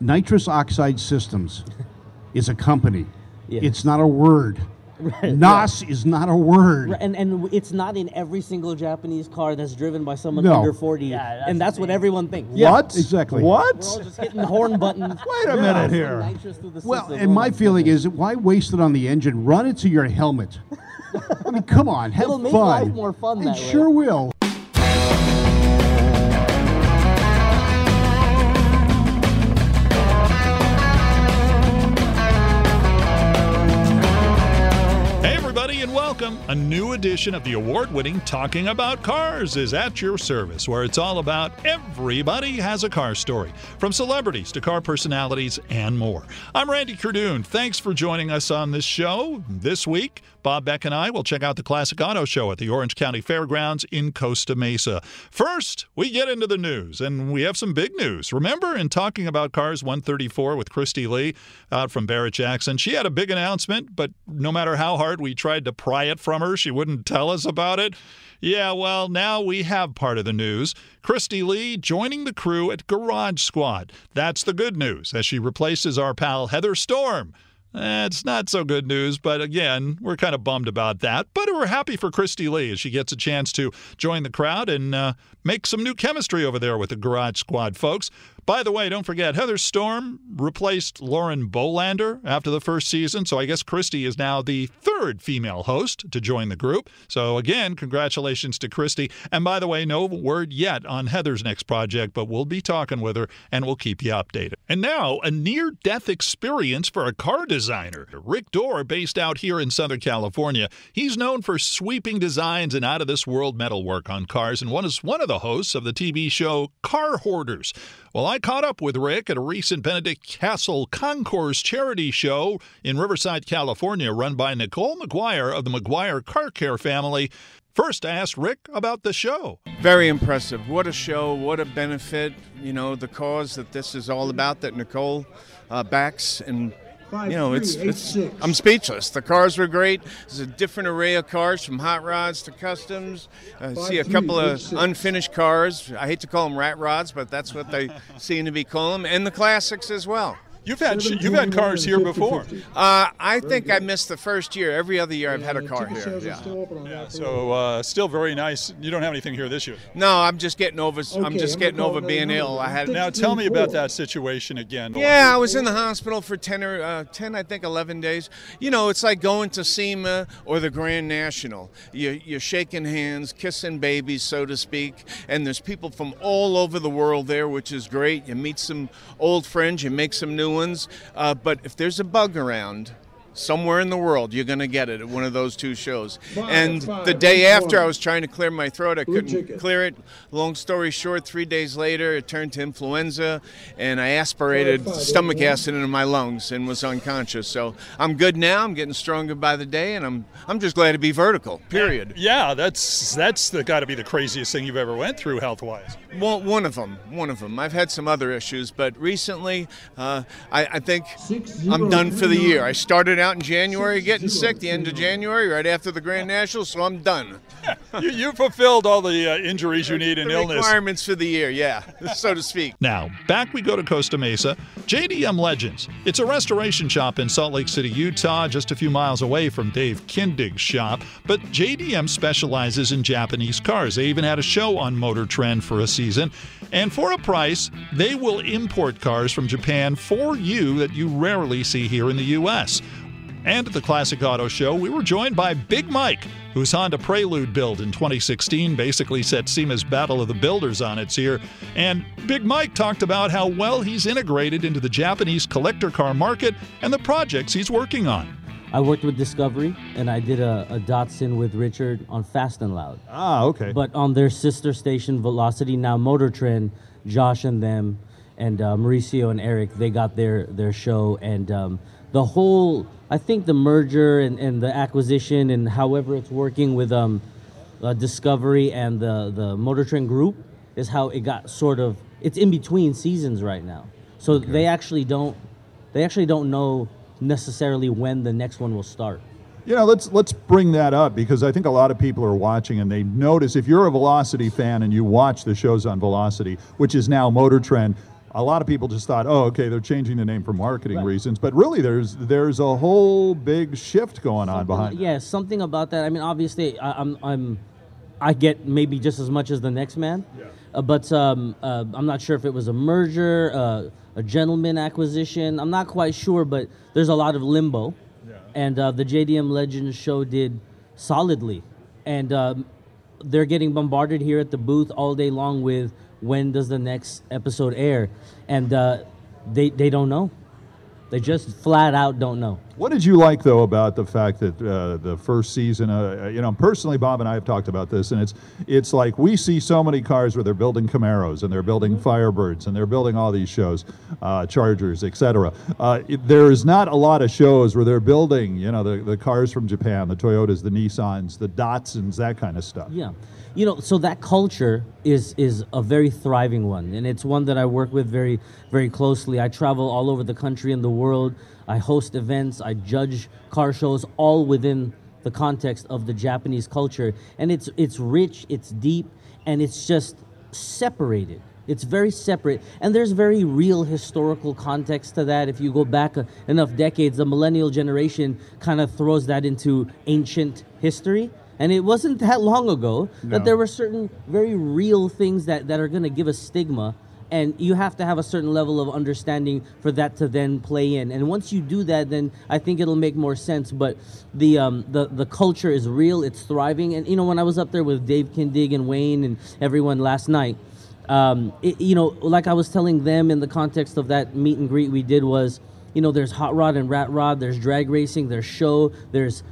Nitrous Oxide Systems is a company. Yeah. It's not a word. NOS is not a word. Right, And and it's not in every single Japanese car that's driven by someone No. under 40. Yeah, that's and that's what everyone thinks. What? exactly. We're all What? just hitting the horn buttons. Wait a minute here. The Well, system. and Oh my feeling is, why waste it on the engine? Run it to your helmet. I mean, come on, have It'll make fun. life more fun It that way. sure will. Welcome. A new edition of the award winning Talking About Cars is at your service, where it's all about everybody has a car story, from celebrities to car personalities and more. I'm Randy Cardoon. Thanks for joining us on this show. This week, Bob Beck and I will check out the Classic Auto Show at the Orange County Fairgrounds in Costa Mesa. First, we get into the news, and we have some big news. Remember, in Talking About Cars 134 with Christy Lee out from Barrett Jackson, she had a big announcement, but no matter how hard we tried to pry it from her, she wouldn't tell us about it. Yeah, well, now we have part of the news. Christy Lee joining the crew at Garage Squad. That's the good news, as she replaces our pal Heather Storm. Eh, It's not so good news, but again, we're kind of bummed about that. But we're happy for Christy Lee as she gets a chance to join the crowd and uh, make some new chemistry over there with the Garage Squad folks. By the way, don't forget, Heather Storm replaced Lauren Bolander after the first season, so I guess Christy is now the third female host to join the group. So again, congratulations to Christy. And by the way, no word yet on Heather's next project, but we'll be talking with her and we'll keep you updated. And now, a near death experience for a car designer. Rick Dore, based out here in Southern California, he's known for sweeping designs and out of this world metalwork on cars and one is one of the hosts of the TV show Car Hoarders. Well, I caught up with Rick at a recent Benedict Castle Concourse charity show in Riverside, California, run by Nicole Meguiar of the Meguiar Car Care family. First, I asked Rick about the show. Very impressive. What a show. What a benefit. You know, the cause that this is all about that Nicole uh, backs. And, you know, it's, it's, I'm speechless. The cars were great. There's a different array of cars from hot rods to customs. I see a couple of unfinished cars. I hate to call them rat rods, but that's what they seem to be calling them. And the classics as well. You've had you've had cars here before, Uh, I think I missed the first year. Every other year I've had a car here. Yeah. yeah so uh, still very nice. You don't have anything here this year. No, I'm just getting over. I'm just getting over being ill. I had Now tell me about that situation again. Yeah, I was in the hospital for 10 or uh, 10, I think 11 days. You know, it's like going to SEMA or the Grand National. You, you're shaking hands, kissing babies, so to speak, and there's people from all over the world there, which is great. You meet some old friends, you make some new ones. Uh, but if there's a bug around, Somewhere in the world, you're going to get it at one of those two shows. Five, and five, the day one, after. I was trying to clear my throat. I couldn't ticket. clear it. Long story short, three days later, it turned to influenza, and I aspirated Five, five, stomach one, one. acid into my lungs and was unconscious. So I'm good now. I'm getting stronger by the day, and I'm I'm just glad to be vertical. Period. Yeah, that's that's the, got to be the craziest thing you've ever went through health wise. One, one of them. One of them. I've had some other issues, but recently, uh, I, I think I'm done for the year. I started out in January getting sick, the end of January, right after the Grand National, so I'm done. You, you fulfilled all the uh, injuries you need and The illness. requirements for the year, yeah, so to speak. Now, back we go to Costa Mesa. JDM Legends. It's a restoration shop in Salt Lake City, Utah, just a few miles away from Dave Kindig's shop. But JDM specializes in Japanese cars. They even had a show on Motor Trend for a season. And for a price, they will import cars from Japan for you that you rarely see here in the U.S. And at the Classic Auto Show, we were joined by Big Mike, whose Honda Prelude build in 2016 basically set SEMA's Battle of the Builders on its ear. And Big Mike talked about how well he's integrated into the Japanese collector car market and the projects he's working on. I worked with Discovery, and I did a, a Datsun with Richard on Fast and Loud. Ah, okay. But on their sister station, Velocity, now Motor Trend, Josh and them, and uh, Mauricio and Eric, they got their their show, and um, the whole, I think the merger and, and the acquisition and however it's working with um, uh, Discovery and the the Motor Trend group is how it got sort of. It's in between seasons right now, so they actually don't, they actually don't know necessarily when the next one will start. You know, let's let's bring that up because I think a lot of people are watching and they notice if you're a Velocity fan and you watch the shows on Velocity, which is now Motor Trend, a lot of people just thought, oh, okay, they're changing the name for marketing Right. reasons, but really, there's there's a whole big shift going on behind. it. Yeah, something about that. I mean, obviously, I, I'm, I'm, I get maybe just as much as the next man. Uh, but um, uh, I'm not sure if it was a merger, uh, a gentleman acquisition. I'm not quite sure, but there's a lot of limbo. yeah. And uh, the JDM Legends show did solidly, and um, they're getting bombarded here at the booth all day long with when does the next episode air, and uh, they they don't know. They just flat out don't know. What did you like though about the fact that uh, the first season? Uh, you know, personally, Bob and I have talked about this, and it's it's like we see so many cars where they're building Camaros and they're building Firebirds and they're building all these shows, uh, Chargers, etc. Uh, there is not a lot of shows where they're building, you know, the, the cars from Japan, the Toyotas, the Nissans, the Datsuns, that kind of stuff. Yeah, you know, so that culture is is a very thriving one, and it's one that I work with very very closely. I travel all over the country and the world. I host events. I judge car shows, all within the context of the Japanese culture, and it's it's rich, it's deep, and it's just separated. It's very separate, and there's very real historical context to that. If you go back enough decades, the millennial generation kind of throws that into ancient history. And it wasn't that long ago that there were certain very real things that, that are going to give a stigma. And you have to have a certain level of understanding for that to then play in. And once you do that, then I think it'll make more sense. But the um, the the culture is real. It's thriving. And you know, when I was up there with Dave Kindig and Wayne and everyone last night, um, it, you know, like I was telling them in the context of that meet and greet we did was, you know, there's hot rod and rat rod, there's drag racing, there's show, there's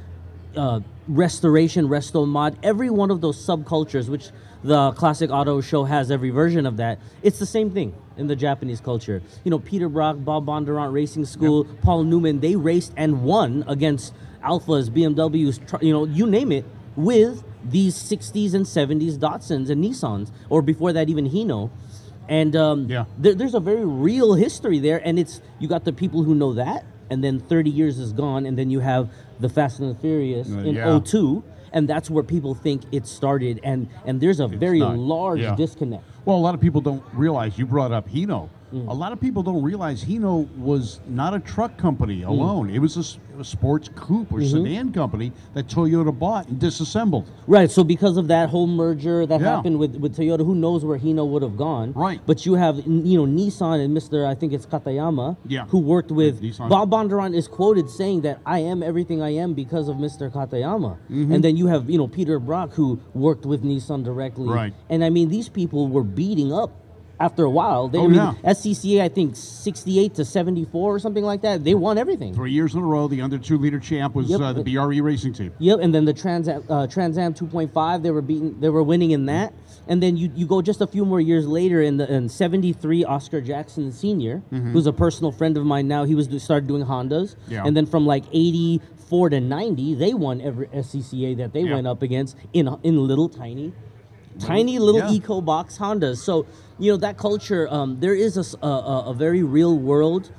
uh, restoration, resto mod, every one of those subcultures, which the classic auto show has every version of that. It's the same thing in the Japanese culture. You know, Peter Brock, Bob Bondurant Racing School, Paul Newman, they raced and won against Alfas, BMWs, you know, you name it, with these 60s and 70s Datsuns and Nissans, or before that, even Hino. And um, Yeah. there, there's a very real history there, and it's you got the people who know that, and then 30 years is gone, and then you have the Fast and the Furious Uh, in yeah. 02, and that's where people think it started, and and there's a very not. large Yeah. disconnect. Well, a lot of people don't realize. You brought up Hino. Mm. A lot of people don't realize Hino was not a truck company Mm. alone. It was a, sports coupe or Mm-hmm. sedan company that Toyota bought and disassembled. Right. So because of that whole merger that Yeah. happened with, with Toyota, who knows where Hino would have gone? Right. But you have you know Nissan and Mr. I think it's Katayama, Yeah. who worked with. Bob Bondurant is quoted saying that I am everything I am because of Mr. Katayama. Mm-hmm. And then you have you know Peter Brock who worked with Nissan directly. Right. And I mean these people were beating up. After a while, they Oh, I mean, yeah. SCCA I think sixty-eight to seventy-four or something like that. They won everything. Three years in a row, the under two liter champ was Yep. uh, the BRE racing team. Yep, and then the Trans uh, Trans Am 2.5, they were beating, they were winning in that. And then you, you go just a few more years later in the in 73, Oscar Jackson Sr., who's a personal friend of mine now. He was started doing Hondas, Yeah. and then from like 84 to 90, they won every SCCA that they Yeah. went up against in in little tiny, tiny little yeah. eco box Hondas. So you know that culture. Um, There is a very real world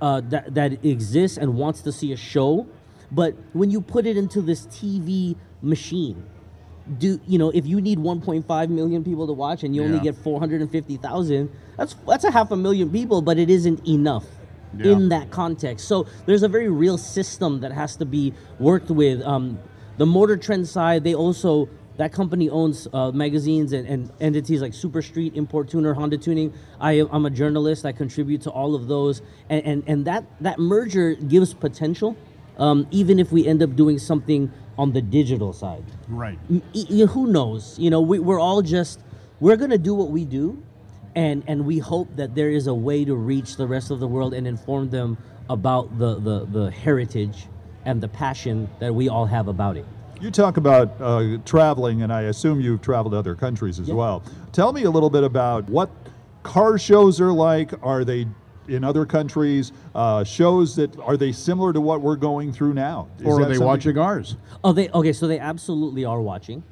uh, that that exists and wants to see a show, but when you put it into this TV machine, do you know if you need 1.5 million people to watch and you only get 450,000, that's that's a half a million people, but it isn't enough. Yeah. In that context, so there's a very real system that has to be worked with. Um, the Motor Trend side, they also that company owns uh, magazines and, and entities like Super Street, Import Tuner, Honda Tuning. I am I'm a journalist. I contribute to all of those, and and, and that that merger gives potential, um, even if we end up doing something on the digital side. Right. M- y- y- who knows? You know, we, we're all just we're gonna do what we do, and and we hope that there is a way to reach the rest of the world and inform them about the the, the heritage and the passion that we all have about it. You talk about uh, traveling, and I assume you've traveled to other countries as Yeah. well. Tell me a little bit about what car shows are like. Are they in other countries? Uh, shows that are they similar to what we're going through now? Is Or are they watching ours? Oh, they okay. So they absolutely are watching.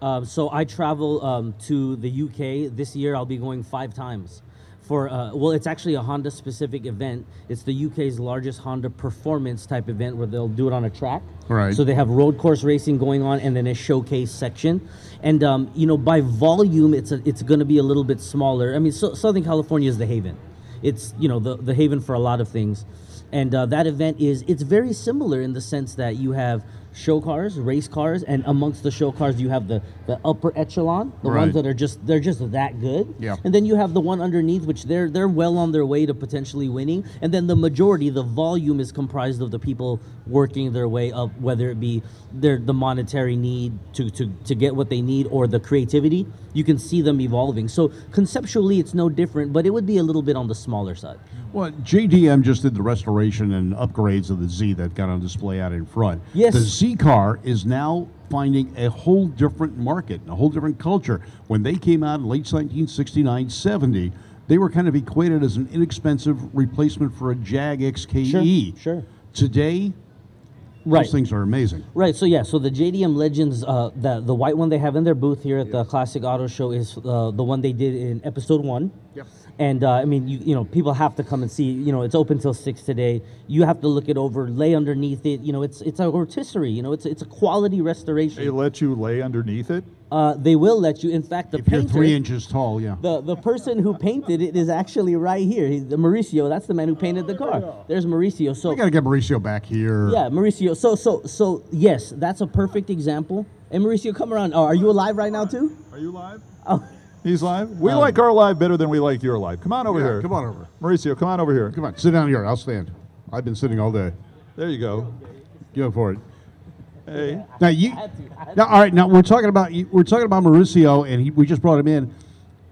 Um, so I travel um, to the UK this year. I'll be going five times for uh, well, it's actually a Honda specific event. It's the UK's largest Honda performance type event where they'll do it on a track. Right. So they have road course racing going on and then a showcase section. And um, you know, by volume, it's a, it's going to be a little bit smaller. I mean, so, Southern California is the haven. it's you know the the haven for a lot of things, and uh, that event is it's very similar in the sense that you have show cars, race cars, and amongst the show cars you have the the upper echelon, the Right. ones that are just they're just that good. Yeah. And then you have the one underneath, which they're they're well on their way to potentially winning. And then the majority, the volume is comprised of the people working their way up, whether it be their the monetary need to to to get what they need or the creativity. You can see them evolving. So conceptually, it's no different, but it would be a little bit on the smaller side. Well, JDM just did the restoration and upgrades of the Z that got on display out in front. Yes. Car is now finding a whole different market, a whole different culture. When they came out in late 1969, 70, they were kind of equated as an inexpensive replacement for a Jag XKE. Sure, sure. Today, Right. those things are amazing. Right. So yeah. So the JDM Legends, uh, the the white one they have in their booth here at the Classic Auto Show is uh, the one they did in episode one. Yep. And uh, I mean, you you know, people have to come and see. You know, it's open till six today. You have to look it over, lay underneath it. You know, it's it's a rotisserie. You know, it's it's a quality restoration. They let you lay underneath it. Uh, they will let you. In fact, the If you're three inches tall, yeah. the the person who painted it is actually right here. He's the Mauricio. That's the man who painted the car. There's Mauricio. So We got to get Mauricio back here. yeah, Mauricio. So so so yes, that's a perfect example. And Mauricio, come around. Oh, are you alive right now too? Are you live? Oh, He's live. We um, like our live better than we like your live. Come on over Yeah, here. come on over. Mauricio. Come on over here. Come on, sit down here. I'll stand. I've been sitting all day. There you go. Go for it. Hey. Now you. Now, all right. Now we're talking about we're talking about Mauricio, and he, we just brought him in.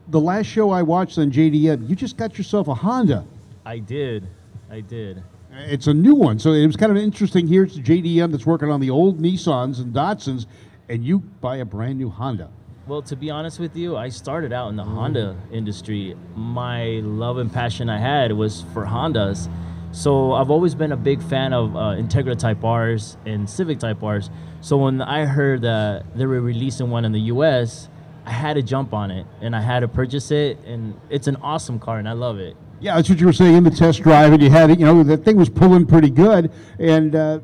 The last show I watched on JDM, you just got yourself a Honda. I did. I did. It's a new one, so it was kind of interesting. Here's JDM that's working on the old Nissans and Datsuns, and you buy a brand new Honda. Well, to be honest with you, I started out in the Honda industry. My love and passion I had was for Hondas. So I've always been a big fan of uh, Integra Type Rs and Civic Type Rs. So when I heard that they were releasing one in the US, I had to jump on it and I had to purchase it. And it's an awesome car and I love it. Yeah, that's what you were saying in the test drive, and you had it. You know, the thing was pulling pretty good, and uh,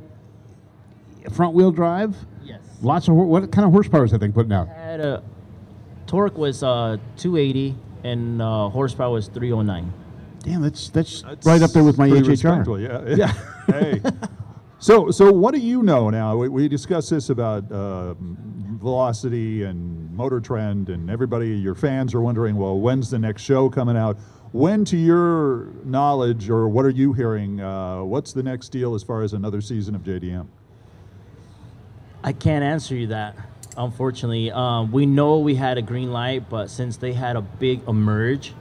front wheel drive. Yes. Lots of what kind of horsepower is that thing putting out? Had a torque was uh, 280 and uh, horsepower was 309. Damn, that's that's, That's right up there with my pretty HHR. respectable, Yeah. Yeah. hey. So, so what do you know now? We, we discussed this about uh, velocity and motor trend, and everybody, your fans are wondering, well, when's the next show coming out? When, to your knowledge, or what are you hearing? Uh, what's the next deal as far as another season of JDM? I can't answer you that, unfortunately. Um, we know we had a green light, but since they had a big emerge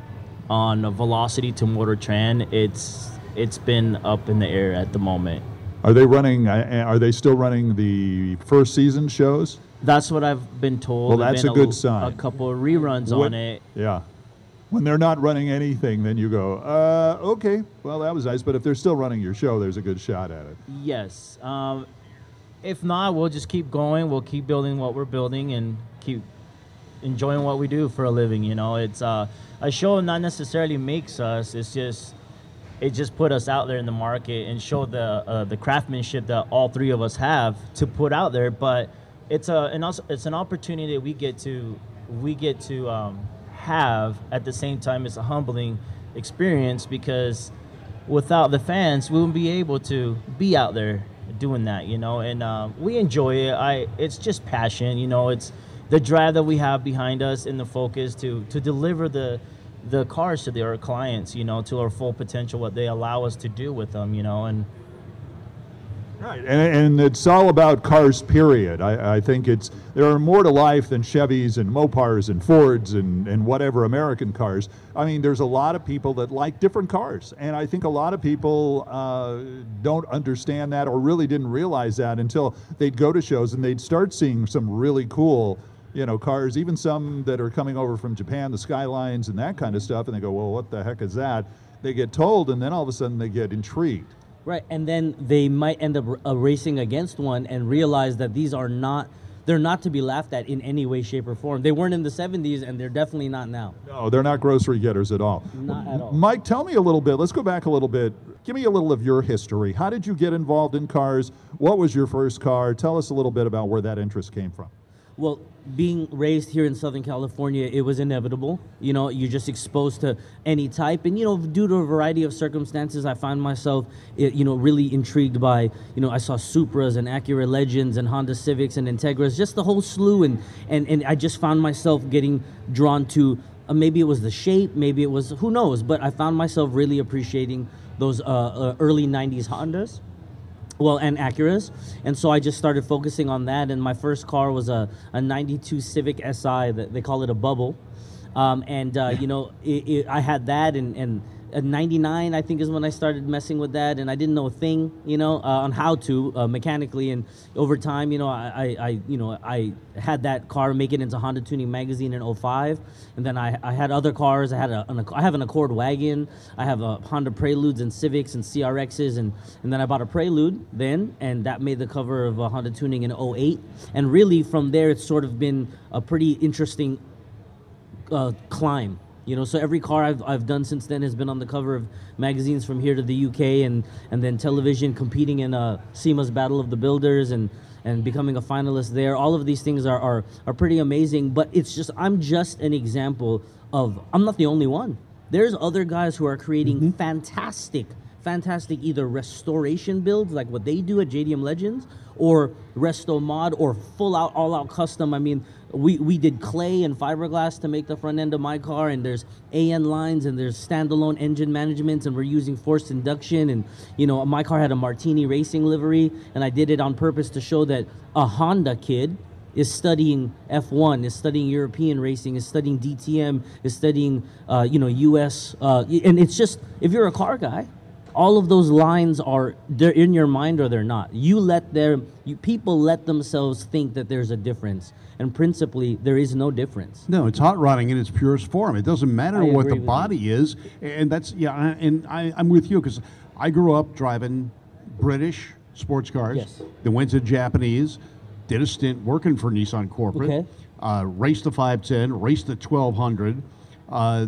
on a velocity to motor trend, it's it's been up in the air at the moment. Are they running? uh, Are they still running the first season shows? That's what I've been told. Well, that's been a good l- sign. A couple of reruns What- on it. Yeah. When they're not running anything, then you go, uh, okay, well, that was nice. But if they're still running your show, there's a good shot at it. Yes. Um, if not, we'll just keep going. We'll keep building what we're building and keep enjoying what we do for a living. You know, it's uh, a show not necessarily makes us. It's just it just put us out there in the market and show the uh, the craftsmanship that all three of us have to put out there. But it's a and also it's an opportunity that we get to we get to um, have at the same time. It's a humbling experience because without the fans, we wouldn't be able to be out there doing that, you know. And uh, we enjoy it. I it's just passion, you know. It's the drive that we have behind us and the focus to to deliver the the cars to their clients, you know, to our full potential, what they allow us to do with them, you know. And Right, and, and it's all about cars. Period. I, I think it's there are more to life than Chevys and Mopars and Fords and, and whatever American cars. I mean, there's a lot of people that like different cars, and I think a lot of people uh, don't understand that or really didn't realize that until they'd go to shows and they'd start seeing some really cool, you know, cars. Even some that are coming over from Japan, the Skylines and that kind of stuff, and they go, "Well, what the heck is that?" They get told, and then all of a sudden they get intrigued. Right, and then they might end up uh, racing against one and realize that these are not they're not to be laughed at in any way, shape, or form. They weren't in the 70s, and they're definitely not now. No, they're not grocery getters at all. Not at all. Mike, tell me a little bit. Let's go back a little bit. Give me a little of your history. How did you get involved in cars? What was your first car? Tell us a little bit about where that interest came from. Well, being raised here in Southern California, it was inevitable. You know, you're just exposed to any type, and you know, due to a variety of circumstances, I find myself, eh, you know, really intrigued by, you know, I saw Supras and Acura Legends and Honda Civics and Integras, just the whole slew, and and and I just found myself getting drawn to. Uh, maybe it was the shape, maybe it was who knows, but I found myself really appreciating those uh, uh, early '90s Hondas well and Acuras. And so I just started focusing on that and my first car was a, a 92 Civic SI that they call it a bubble. Um, and uh, you know it, it, I had that and, and at 99 I think is when I started messing with that and I didn't know a thing you know uh, on how to uh, mechanically and over time you know I, I, you know I had that car make it into Honda Tuning Magazine in 05 and then I, I had other cars. I had a an, I have an Accord wagon. I have a Honda Preludes and Civics and CRXs and and then I bought a Prelude then and that made the cover of uh, Honda Tuning in 08 and really from there it's sort of been a pretty interesting uh, climb. You know, so every car I've, I've done since then has been on the cover of magazines from here to the UK and, and then television, competing in uh, SEMA's Battle of the Builders and, and becoming a finalist there. All of these things are, are, are pretty amazing, but it's just, I'm just an example of, I'm not the only one. There's other guys who are creating fantastic, fantastic either restoration builds like what they do at JDM Legends or resto mod or full out, all out custom. I mean, we, we did clay and fiberglass to make the front end of my car and there's AN lines and there's standalone engine management and we're using forced induction and you know my car had a Martini racing livery and I did it on purpose to show that a Honda kid is studying F1, is studying European racing, is studying DTM, is studying uh, you know US uh, and it's just if you're a car guy all of those lines are they're in your mind or they're not you let their you, people let themselves think that there's a difference and principally there is no difference No, it's hot rodding in its purest form. It doesn't matter I what the with you. body is, and that's yeah. I- And I, I'm with you because I grew up driving British sports cars. Yes. Then went to Japanese, did a stint working for Nissan corporate. Okay. Uh, raced the 510, raced the 1200. Uh,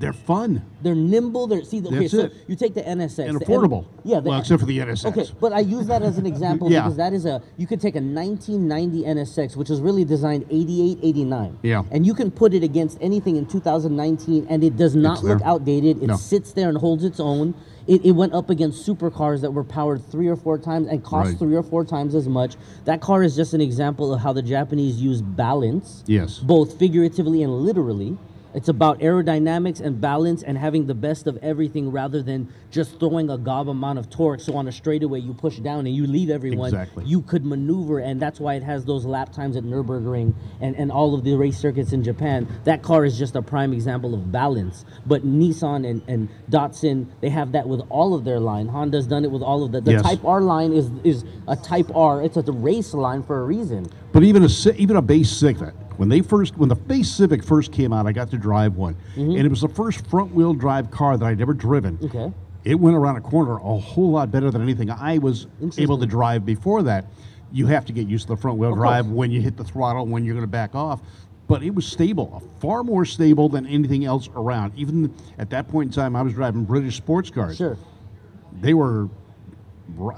they're fun they're nimble they're see okay That's so it. you take the nsx and the N- affordable. yeah the well, N- except for the NSX. Okay, but I use that as an example Yeah. because that is a you could take a 1990 NSX, which was really designed 88, 89. Yeah. And you can put it against anything in 2019, and it does not look outdated. It No. sits there and holds its own. It, it went up against supercars that were powered three or four times and cost Right. three or four times as much. That car is just an example of how the Japanese use balance Yes. both figuratively and literally. It's about aerodynamics and balance and having the best of everything rather than just throwing a gob amount of torque. So on a straightaway, you push down and you leave everyone. Exactly. You could maneuver, and that's why it has those lap times at Nürburgring and, and all of the race circuits in Japan. That car is just a prime example of balance. But Nissan and, and Datsun, they have that with all of their line. Honda's done it with all of that. The Yes. Type R line is, is a Type R, it's a race line for a reason. But even a even a base Civic, when they first when the base Civic first came out, I got to drive one, and it was the first front wheel drive car that I'd ever driven. Mm-hmm. Okay. It went around a corner a whole lot better than anything I was able to drive before that. You have to get used to the front wheel Of drive course. when you hit the throttle, when you're going to back off. But it was stable, far more stable than anything else around. Even at that point in time, I was driving British sports cars. Sure. They were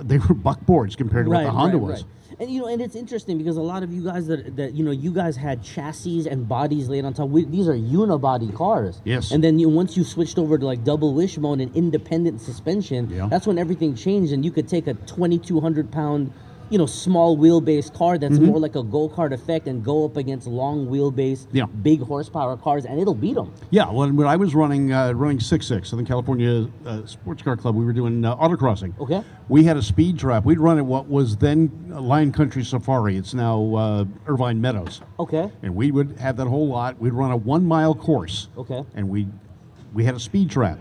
they were buckboards compared to what the Honda was. And you know, and it's interesting because a lot of you guys that, that you know, you guys had chassis and bodies laid on top. We, these are unibody cars. Yes. And then you once you switched over to like double wishbone and independent suspension, Yeah. that's when everything changed, and you could take a 2,200 pound, you know, small wheelbase car that's more like a go kart effect and go up against long wheelbase, Mm-hmm. Yeah. big horsepower cars, and it'll beat them. Yeah, when, when I was running uh, running six six Southern California uh, Sports Car Club, we were doing uh, autocrossing. Okay. We had a speed trap. We'd run at what was then Lion Country Safari. It's now uh, Irvine Meadows. Okay. And we would have that whole lot. We'd run a one mile course. Okay. And we we had a speed trap.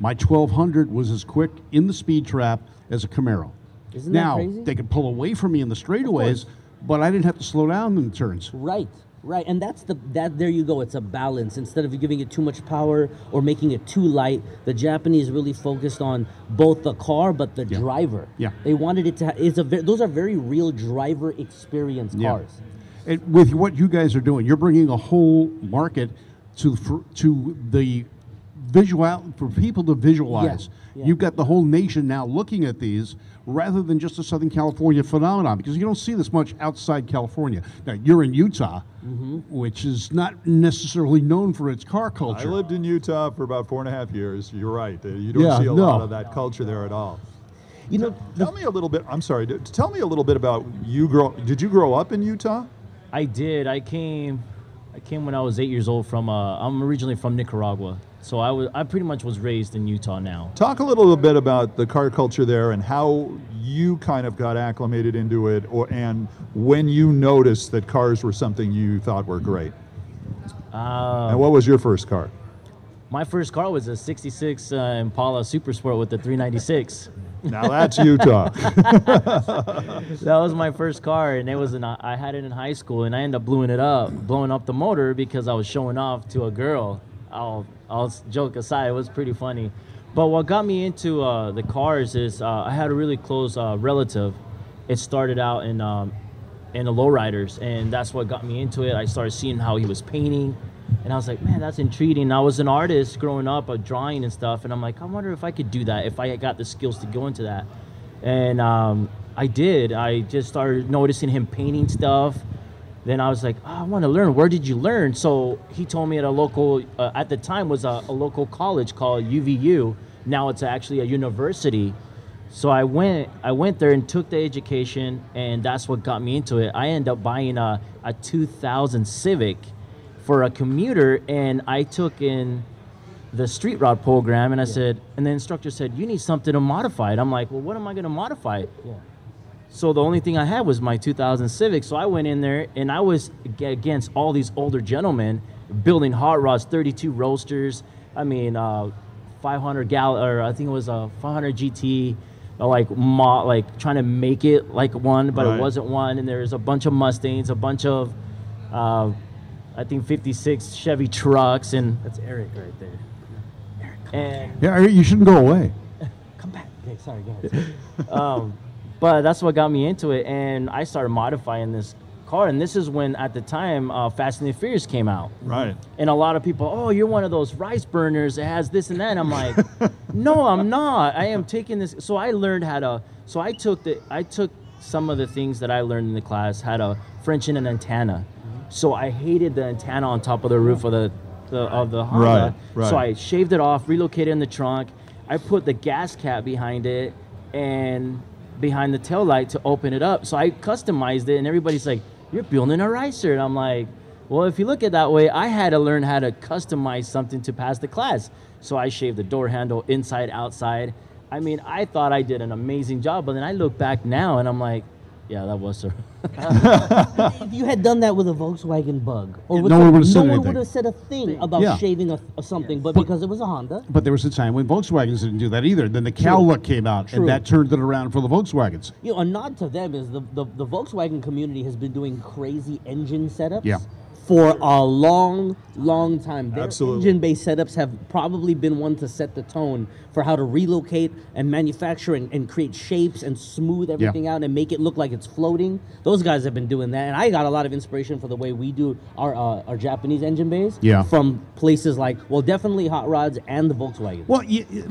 My 1200 was as quick in the speed trap as a Camaro. Isn't that now crazy? they could pull away from me in the straightaways, but I didn't have to slow down in the turns. Right, right, and that's the that there you go. It's a balance. Instead of giving it too much power or making it too light, the Japanese really focused on both the car but the driver. Yeah. they wanted it to. Ha- it's a those are very real driver experience Yeah. cars. And with what you guys are doing, you're bringing a whole market to for, to the visual for people to visualize. Yeah, You've got the whole nation now looking at these rather than just a Southern California phenomenon because you don't see this much outside California. Now, you're in Utah, Mm-hmm. which is not necessarily known for its car culture. I lived in Utah for about four and a half years. You're right. Uh, You don't Yeah, see a no. lot of that culture there at all. You know, the, Tell me a little bit. I'm sorry. Tell me a little bit about you. Grow. Did you grow up in Utah? I did. I came. I came when I was eight years old from. Uh, I'm originally from Nicaragua, so I was. I pretty much was raised in Utah now. Talk a little bit about the car culture there and how you kind of got acclimated into it, or and when you noticed that cars were something you thought were great. Uh, and what was your first car? my first car was a '66 uh, Impala Super Sport with the 396. Now that's Utah. that was my first car, and it was in. I had it in high school, and I ended up blowing it up, blowing up the motor because I was showing off to a girl. I'll, I'll joke aside, it was pretty funny. But what got me into uh, the cars is uh, I had a really close uh, relative. It started out in um, in the lowriders, and that's what got me into it. I started seeing how he was painting, and I was like, man, that's intriguing. I was an artist growing up, a drawing and stuff, and I'm like, I wonder if I could do that, if I got the skills to go into that. And um, I did. I just started noticing him painting stuff. Then I was like, oh, I want to learn. Where did you learn? So he told me at a local, uh, at the time was a, a local college called UVU. Now it's actually a university. So I went, I went there and took the education, and that's what got me into it. I ended up buying a, a 2000 Civic for a commuter, and I took in the street rod program, and I said, and the instructor said, you need something to modify it. I'm like, well, what am I going to modify it? yeah. So the only thing I had was my 2000 Civic. So I went in there and I was against all these older gentlemen building hot rods, 32 roasters. I mean, uh, 500 gal, or I think it was a 500 GT, uh, like mo- like trying to make it like one, but Right. it wasn't one. And there's a bunch of Mustangs, a bunch of, uh, I think 56 Chevy trucks, and That's Eric right there. and Yeah, Eric, you shouldn't go away. Come back. Okay, sorry, go ahead. um, but that's what got me into it, and I started modifying this car. And this is when, at the time, uh, Fast and the Furious came out, right. and a lot of people, oh, you're one of those rice burners that has this and that. And I'm like, no, I'm not. I am taking this. So I learned how to. So I took the. I took some of the things that I learned in the class, how to French in an antenna. So I hated the antenna on top of the roof of the, the of the Honda. Right, Right. So. I shaved it off, relocated in the trunk. I put the gas cap behind it and behind the tail light to open it up. So I customized it, and everybody's like, "You're building a ricer," and I'm like, "Well, if you look at that way, I had to learn how to customize something to pass the class." So I shaved the door handle inside, outside. I mean, I thought I did an amazing job, but then I look back now and I'm like, "Yeah, that was sir." if you had done that with a Volkswagen Bug, or with no a- one would've said no one anything. would have said a thing about Yeah. shaving a, a something, but because it was a Honda, But there was a time when Volkswagens didn't do that either. Then the Cal Look came out, True. and that turned it around for the Volkswagens. you know, a nod to them is the, the, the Volkswagen community has been doing crazy engine setups Yeah. For a long, long time. Their Absolutely. engine-based setups have probably been one to set the tone for how to relocate and manufacture and, and create shapes and smooth everything out and make it look like it's floating. Those guys have been doing that, and I got a lot of inspiration for the way we do our uh, our Japanese engine bays. Yeah. From places like, well, definitely Hot Rods and the Volkswagen. Well,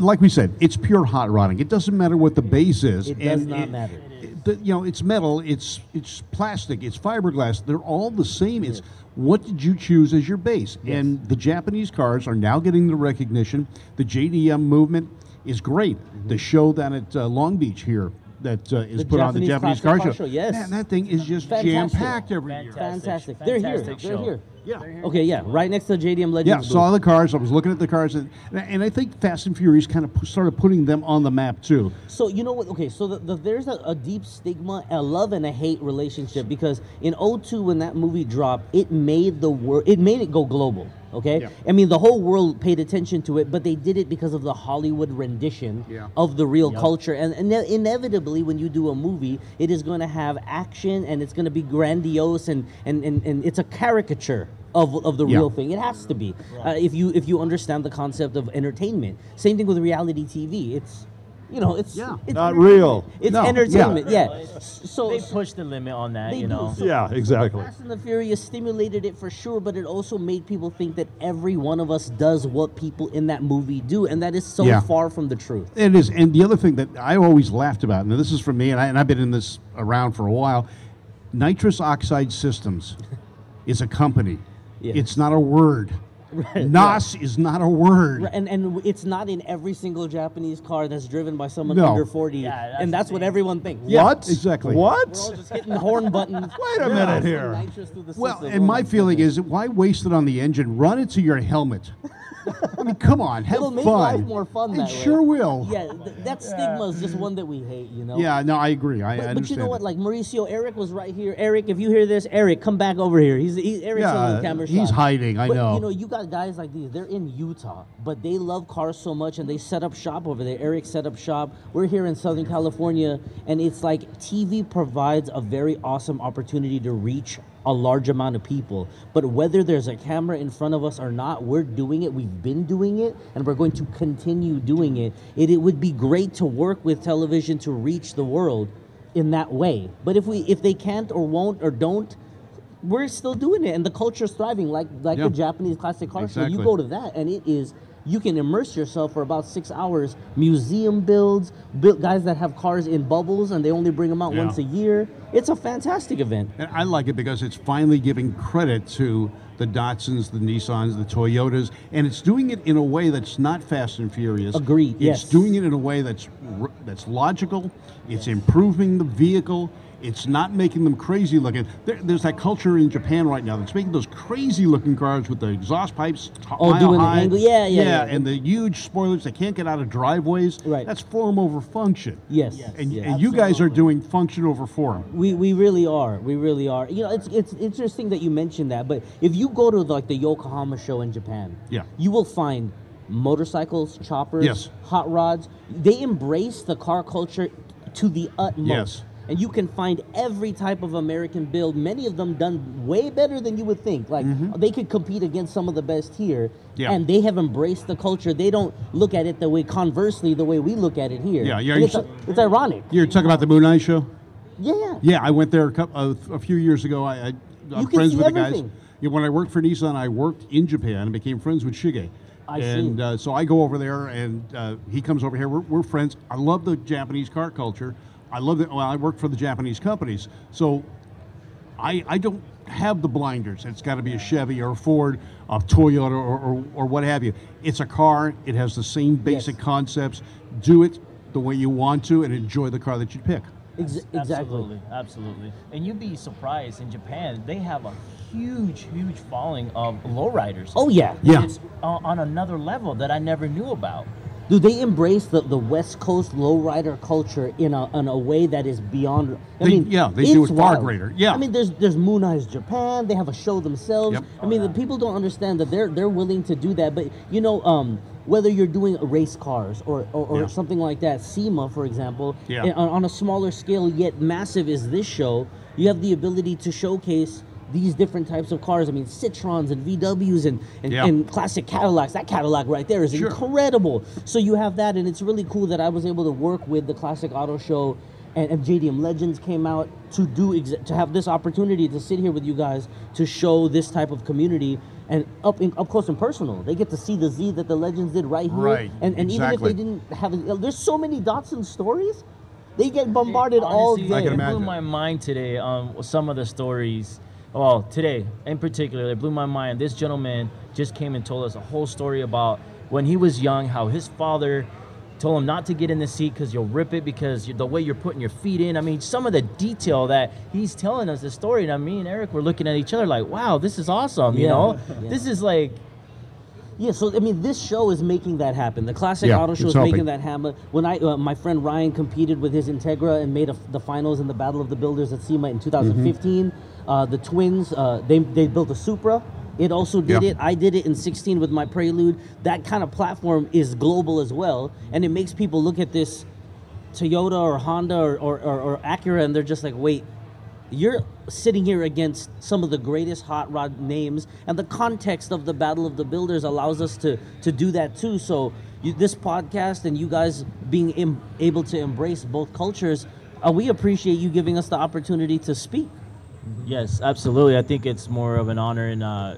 like we said, it's pure hot rodding. It doesn't matter what the base is. It does and not matter. it- the- you know, it's metal, it's it's plastic, it's fiberglass. They're all the same. It's what did you choose as your base? And the Japanese cars are now getting the recognition. The JDM movement is great. The show down at uh, Long Beach here that uh, is The put on the Japanese Japanese car classic show. car show, yes. Man, that thing is just Fantastic. jam packed every year. Fantastic. They're here. Fantastic They're show. here. Yeah. Okay, yeah, right next to JDM Legends. Yeah, booth. saw the cars. I was looking at the cars, and, and I think Fast and Furious kind of pu- started putting them on the map too. So you know what? Okay, so the, the, there's a, a deep stigma, a love and a hate relationship because in 02 when that movie dropped, it made the world, it made it go global. Okay, Yeah. I mean the whole world paid attention to it, but they did it because of the Hollywood rendition Yeah. of the real culture. And, and inevitably, when you do a movie, it is going to have action and it's going to be grandiose and, and, and, and it's a caricature of, of the Yeah. real thing. It has to be uh, if you if you understand the concept of entertainment. Same thing with reality TV. It's You know, it's Yeah. it's Not real. It's No, entertainment. Yeah. S- So They push the limit on that, you know. So- Yeah, exactly. Fast and the Furious stimulated it for sure, but it also made people think that every one of us does what people in that movie do, and that is so Yeah. far from the truth. It is, and the other thing that I always laughed about, and this is from me, and, I, and I've been in this around for a while. Nitrous oxide systems is a company. Yeah. It's not a word. NOS is not a word. Right, And and it's not in every single Japanese car that's driven by someone No. under 40, Yeah, that's and that's what thing. everyone thinks. Yeah, what? exactly. What? We're all just hitting the horn buttons. Wait a Yeah. minute here. nitrous through the Well, system. and Oh my feeling is, why waste it on the engine? Run it to your helmet. I mean, come on, have It'll make life more fun It that way. sure will. Yeah, th- that stigma is just one that we hate, you know. Yeah, no, I agree. I, I But, but you know what? Like Mauricio, Eric was right here. Eric, if you hear this, Eric, come back over here. He's, he's Eric's Yeah, on the camera he's shot. hiding, I but, know. You know, you got guys like these. They're in Utah, but they love cars so much, and they set up shop over there. Eric set up shop. We're here in Southern California, and it's like TV provides a very awesome opportunity to reach a large amount of people. But whether there's a camera in front of us or not, we're doing it. We've been doing it, and we're going to continue doing it. It, it would be great to work with television to reach the world in that way. But if we if they can't or won't or don't, we're still doing it, and the culture's thriving. Like like Yeah. the Japanese classic car show, you go to that, and it is. You can immerse yourself for about six hours. Museum builds, build, guys that have cars in bubbles, and they only bring them out Yeah. once a year. It's a fantastic event. And I like it because it's finally giving credit to the Datsuns, the Nissans, the Toyotas, and it's doing it in a way that's not Fast and Furious. Agreed, It's yes. doing it in a way that's that's logical. It's improving the vehicle. It's not making them crazy looking. There, there's that culture in Japan right now that's making those crazy looking cars with the exhaust pipes t- Oh, mile doing the high. angle- yeah, yeah, yeah. and the huge spoilers that can't get out of driveways. Right. That's form over function. Yes, And, yes. and you guys are doing function over form. We, we really are. We really are. You know, it's it's interesting that you mentioned that. But if you go to like the Yokohama show in Japan, Yeah. you will find motorcycles, choppers, Yes. hot rods. They embrace the car culture to the utmost. Yes. And you can find every type of American build, many of them done way better than you would think. Like they could compete against some of the best here. Mm-hmm. Yeah. And they have embraced the culture. They don't look at it the way conversely the way we look at it here. Yeah, yeah, it's, it's ironic. You're talking about the Moon Eye show? Yeah, yeah. Yeah, I went there a, couple, a, a few years ago. I, I, can friends with the guys. everything. Yeah, when I worked for Nissan, I worked in Japan and became friends with Shige. I see. and uh, so I go over there, and uh, he comes over here. We're, we're friends. I love the Japanese car culture. I love it. Well, I work for the Japanese companies, so I, I don't have the blinders. It's got to be a Chevy or a Ford, a Toyota, or, or, or what have you. It's a car. It has the same basic Yes. concepts. Do it the way you want to, and enjoy the car that you pick. Ex- exactly. Absolutely, absolutely. And you'd be surprised in Japan, they have a huge, huge following of lowriders. Oh yeah. Yeah. It's on, on another level that I never knew about. Do they embrace the, the West Coast lowrider culture in a in a way that is beyond? I They- mean, yeah, they do it far wild. greater. Yeah. I mean, there's there's Moon Eyes Japan. They have a show themselves. Yep. I mean, the people don't understand that they're they're willing to do that. But you know, um, whether you're doing race cars or or, or Yeah. something like that, SEMA, for example, Yeah. on, on a smaller scale yet massive is this show. You have the ability to showcase. These different types of cars. I mean, Citroëns and VWs and, and, Yeah. and classic Cadillacs. That Cadillac right there is Sure. incredible. So you have that, and it's really cool that I was able to work with the Classic Auto Show, and, and JDM Legends came out to do exa- to have this opportunity to sit here with you guys to show this type of community and up in, up close and personal. They get to see the Z that the Legends did right here, Right, and and even if they didn't have, it, there's so many Datsun stories. They get bombarded all Honestly, day. I can It blew my mind today on some of the stories. Well, today in particular, it blew my mind. This gentleman just came and told us a whole story about when he was young, how his father told him not to get in the seat because you'll rip it because you- the way you're putting your feet in. I mean, some of the detail that he's telling us the story, and I me and Eric were looking at each other like, "Wow, this is awesome!" You Yeah, know, yeah. this is like Yeah, so I mean, this show is making that happen. The classic Yeah, auto show it's is making that happen. When I, uh, my friend Ryan competed with his Integra and made a, the finals in the Battle of the Builders at SEMA in 2015. Uh, the twins, uh, they they built a Supra. It also did Yeah. it. I did it in 16 with my Prelude. That kind of platform is global as well, and it makes people look at this Toyota or Honda or, or, or, or Acura, and they're just like, wait, you're sitting here against some of the greatest hot rod names, and the context of the Battle of the Builders allows us to to do that too. So you, this podcast and you guys being Im- able to embrace both cultures, uh, we appreciate you giving us the opportunity to speak. Yes, absolutely. I think it's more of an honor, and uh,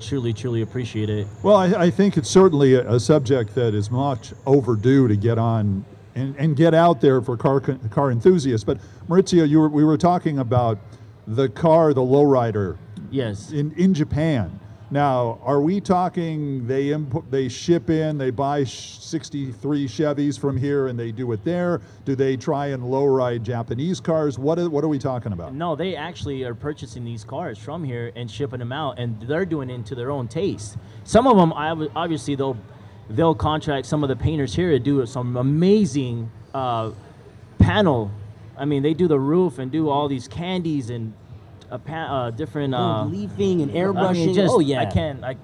truly, truly appreciate it. Well, I, I think it's certainly a, a subject that is much overdue to get on and, and get out there for car car enthusiasts. But Mauricio, you were, we were talking about the car, the lowrider Yes. in, in Japan. Now, are we talking they import, they ship in, they buy 63 Chevys from here and they do it there? Do they try and low ride Japanese cars? What are, what are we talking about? No, they actually are purchasing these cars from here and shipping them out, and they're doing it to their own taste. Some of them, obviously, they'll they'll contract some of the painters here to do some amazing uh, panel. I mean, they do the roof and do all these candies and uh, pa- uh, different. Uh, Oh, leafing and I mean, airbrushing. just, oh yeah. I can't. I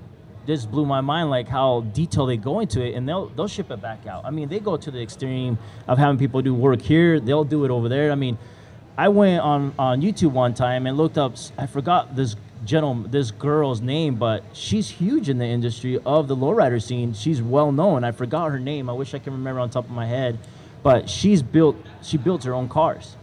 just blew my mind like how detailed they go into it, and they'll they'll ship it back out. I mean, they go to the extreme of having people do work here. They'll do it over there. I mean, I went on on YouTube one time and looked up. I forgot this gentleman, this girl's name, but she's huge in the industry of the lowrider scene. She's well known. I forgot her name. I wish I can remember on top of my head, but she's built. She built her own cars.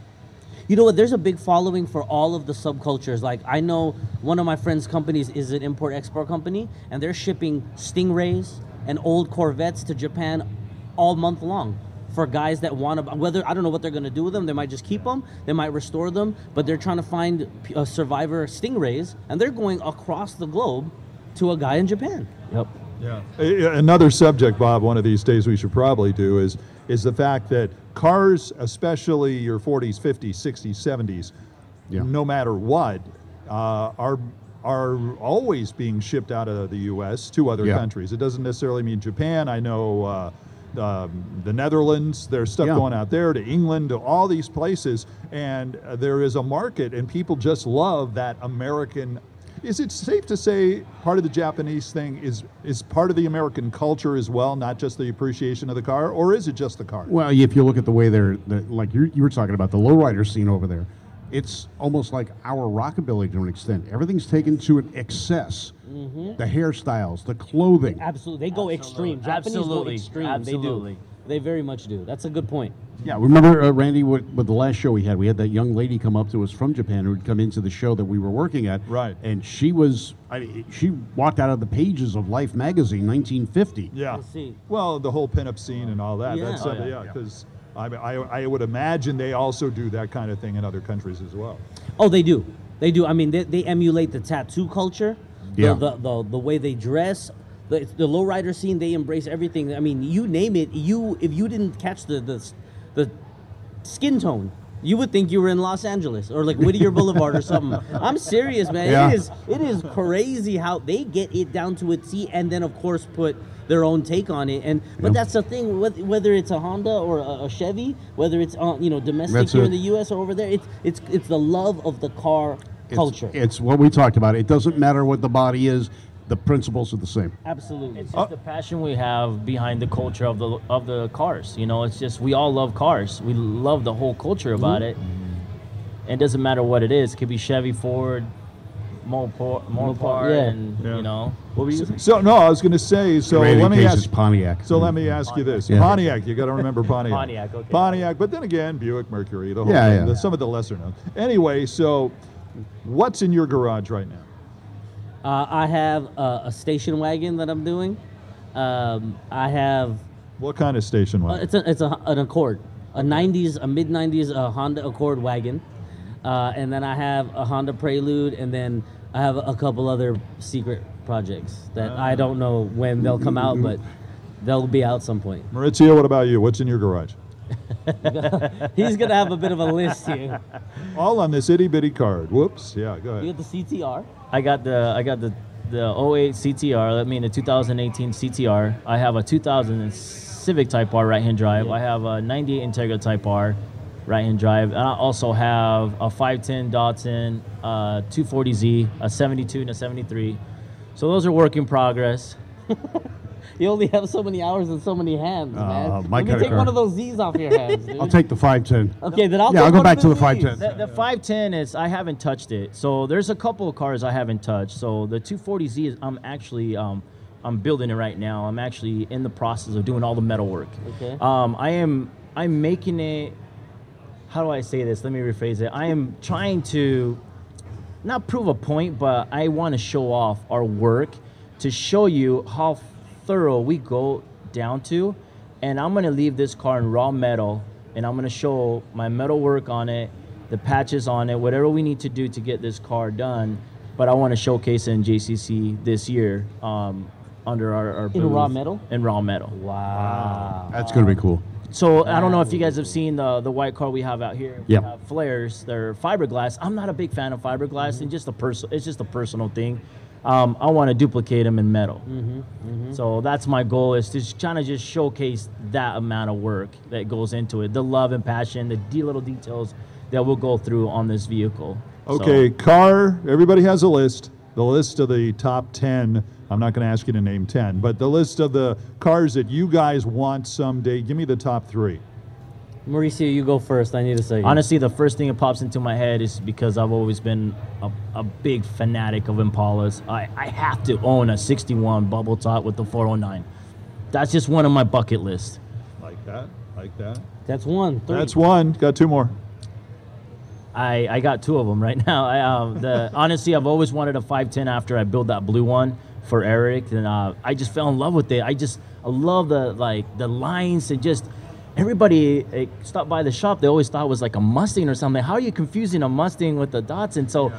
You know what? There's a big following for all of the subcultures. Like I know one of my friends' companies is an import-export company, and they're shipping Stingrays and old Corvettes to Japan all month long for guys that want to. Whether I don't know what they're going to do with them. They might just keep them. They might restore them. But they're trying to find p- uh, survivor Stingrays, and they're going across the globe to a guy in Japan. Yep. Yeah. Another subject, Bob, one of these days we should probably do is is the fact that cars, especially your 40s, 50s, 60s, 70s, Yeah. no matter what, uh, are are always being shipped out of the U.S. to other Yeah. countries. It doesn't necessarily mean Japan. I know uh, um, the Netherlands. There's stuff Yeah. going out there to England, to all these places, and uh, there is a market, and people just love that American. Is it safe to say part of the Japanese thing is is part of the American culture as well, not just the appreciation of the car, or is it just the car? Well, if you look at the way they're, the, like you, you were talking about the lowrider scene over there, it's almost like our rockabilly to an extent. Everything's taken to an excess. Mm-hmm. The hairstyles, the clothing. Absolutely, they go extreme. Japanese Absolutely. go extreme. Absolutely. They do. They very much do. That's a good point. Yeah, remember uh, Randy? With, with the last show we had, we had that young lady come up to us from Japan who would come into the show that we were working at. Right. And she was, I mean, she walked out of the pages of Life magazine, 1950. Yeah. See. Well, the whole pinup scene and all that. Yeah. That's Oh, uh, yeah. yeah, because I, I I would imagine they also do that kind of thing in other countries as well. Oh, they do. They do. I mean, they, they emulate the tattoo culture, the, the, the, the way they dress, the, the lowrider scene. They embrace everything. I mean, you name it. You if you didn't catch the the, the skin tone, you would think you were in Los Angeles or like Whittier Boulevard or something. I'm serious, man. Yeah. It is it is crazy how they get it down to a T, and then of course put their own take on it. And but Yeah. that's the thing. Whether it's a Honda or a, Chevy, whether it's uh, you know domestic That's here it. in the U.S. or over there, it's it's it's the love of the car It's- culture. It's what we talked about. It doesn't matter what the body is, the principles are the same. Absolutely. It's uh, just the passion we have behind the culture of the of the cars. You know, it's just we all love cars. We love the whole culture about mm-hmm. it. It doesn't matter what it is. It could be Chevy, Ford, Mopar, Mopar, yeah. and Yeah. you know. What were you? saying? So no, I was going to say. So Great let me case ask. it's Pontiac. So let me ask you this: Yeah. Pontiac, you got to remember Pontiac. Pontiac, okay. Pontiac, but then again, Buick, Mercury, the whole Yeah, thing, yeah. the- some of the lesser known. Anyway, so what's in your garage right now? Uh, I have a, a station wagon that I'm doing. Um, I have What kind of station uh, wagon? it's a, it's a, an Accord, a '90s, a mid '90s uh, Honda Accord wagon, uh, and then I have a Honda Prelude, and then I have a couple other secret projects that I don't know when they'll come out, but they'll be out some point. Mauricio, what about you? What's in your garage? He's gonna have a bit of a list here. All on this itty bitty card. Whoops. Yeah, go ahead. You got the CTR. I got the I got the the 08 CTR. I mean the 2018 CTR. I have a 2000 Civic Type R right-hand drive. I have a 98 Integra Type R right-hand drive. And I also have a 510 Datsun, uh, 240Z, a 72 and a 73. So those are work in progress. You only have so many hours and so many hands, Uh, man. my Let me kinda take car. one of those Z's off your hands, dude. I'll take the 510. Okay, then I'll Yeah, take I'll go one back of to the Z's. 510. The, the 510 is I haven't touched it. So there's a couple of cars I haven't touched. So the 240Z is I'm actually um, I'm building it right now. I'm actually in the process of doing all the metal work. Okay. Um, I am I'm making it. How do I say this? Let me rephrase it. I am trying to not prove a point, but I want to show off our work to show you how thorough we go down to. And I'm gonna leave this car in raw metal, and I'm gonna show my metal work on it, the patches on it, whatever we need to do to get this car done. But I want to showcase it in JCC this year um, under our, our In raw metal? In raw metal. Wow. That's going to be cool. So I don't know if you guys have seen the the white car we have out here. We Yep. have flares. They're fiberglass. I'm not a big fan of fiberglass, and just a person. It's just a personal thing. Um, I want to duplicate them in metal. So that's my goal is to kind of just showcase that amount of work that goes into it, the love and passion, the de- little details that we'll go through on this vehicle. So- Okay, car. Everybody has a list. The list of the top 10. I'm not going to ask you to name 10, but the list of the cars that you guys want someday. Give me the top three. Mauricio, you go first. I need a second. Honestly, the first thing that pops into my head is because I've always been a, a big fanatic of Impalas. I, I have to own a 61 bubble top with the 409. That's just one of my bucket list. Like that. Like that. That's one. Three. That's one. Got two more. I, I got two of them right now. I, um, the, honestly, I've always wanted a 510 after I built that blue one for Eric, and uh, I just fell in love with it. I just I love the like the lines and just everybody eh, stopped by the shop. They always thought it was like a Mustang or something. How are you confusing a Mustang with the Datsun? So.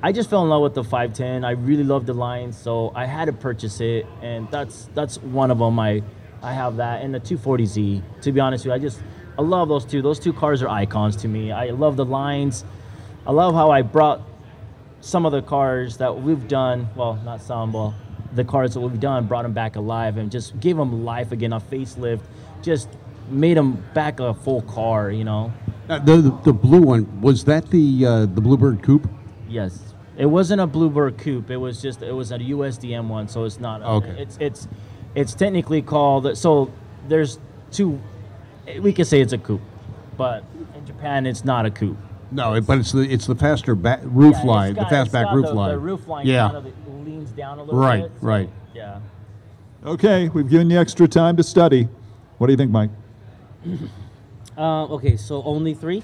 I just fell in love with the 510. I really love the lines, so I had to purchase it, and that's that's one of them. I I have that and the 240Z. To be honest with you, I just I love those two. Those two cars are icons to me. I love the lines. I love how I brought some of the cars that we've done. Well, not some, but the cars that we've done, brought them back alive and just gave them life again, a facelift. Just made them back a full car. You know. Uh, the, the the blue one was that the uh, the Bluebird coupe? Yes. It wasn't a Bluebird coupe. It was just it was a USDM one, so it's not. Okay. It's it's it's technically called. So there's two. We could say it's a coupe, but in Japan it's not a coupe. No, it- but it's the it's the faster back roof Yeah, line, got- the it's fastback got roof the, line. The roof line Yeah. kind of leans down a little Right, bit. so, right. Yeah. Okay, we've given you extra time to study. What do you think, Mike? Uh, okay, so only three.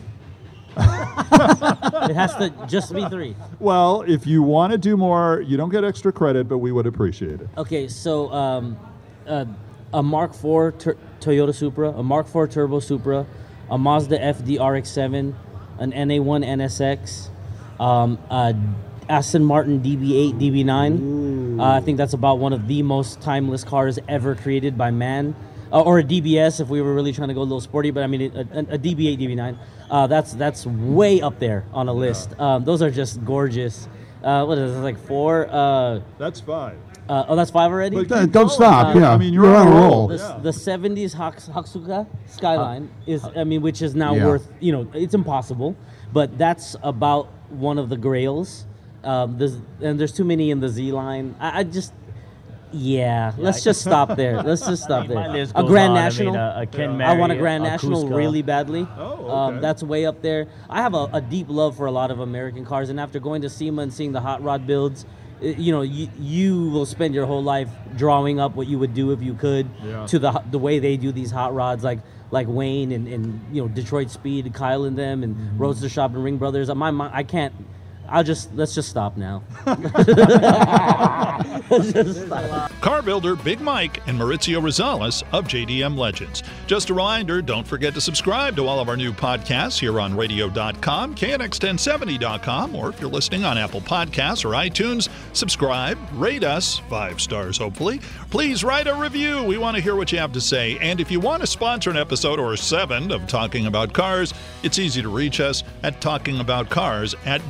it has to just be three. Well, if you want to do more, you don't get extra credit, but we would appreciate it. Okay, so um, uh, a Mark IV tur- Toyota Supra, a Mark IV Turbo Supra, a Mazda FD RX-7, an NA1 NSX, um, a Aston Martin DB8, DB9. Uh, I think that's about one of the most timeless cars ever created by man. Uh, or a DBS if we were really trying to go a little sporty, but I mean a, a, a DB8, DB9. Uh, that's that's way up there on a list. Um, those are just gorgeous. Uh, what is it, like four? Uh, That's five. uh, oh, that's five already. But Uh, keep don't stop, I- yeah. I mean, you're, You're on a roll. roll. the, Yeah. the 70s Haks- Hakosuka skyline is I mean which is now Yeah. worth you know it's impossible but that's about one of the grails um, there's, and there's too many in the Z line I, I just yeah, let's just stop there let's just stop My there list a goes Grand on. I National a- a Ken I want a Mary, Grand a National really badly Oh, um, okay. that's way up there I have a, a deep love for a lot of American cars and after going to SEMA and seeing the hot rod builds i- you know you, you will spend your whole life drawing up what you would do if you could Yeah. to the the way they do these hot rods, like like Wayne and, and you know Detroit Speed, Kyle and them, and Mm-hmm. Roadster Shop and Ring Brothers. My, my I can't. I'll just let's just stop now. Just stop. Car builder Big Mike and Mauricio Rosales of JDM Legends. Just a reminder don't forget to subscribe to all of our new podcasts here on radio.com, KNX1070.com, or if you're listening on Apple Podcasts or iTunes, subscribe, rate us, five stars hopefully. Please write a review. We want to hear what you have to say. And if you want to sponsor an episode or seven of Talking About Cars, it's easy to reach us at talkingaboutcars at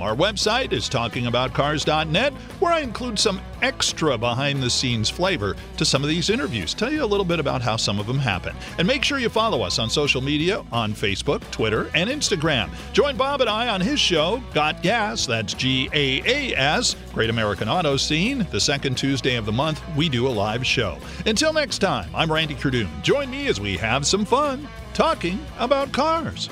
Our website is talkingaboutcars.net, where I include some extra behind the scenes flavor to some of these interviews. Tell you a little bit about how some of them happen. And make sure you follow us on social media on Facebook, Twitter, and Instagram. Join Bob and I on his show, Got Gas, that's G A A S, Great American Auto Scene. The second Tuesday of the month, we do a live show. Until next time, I'm Randy Cardoon. Join me as we have some fun talking about cars.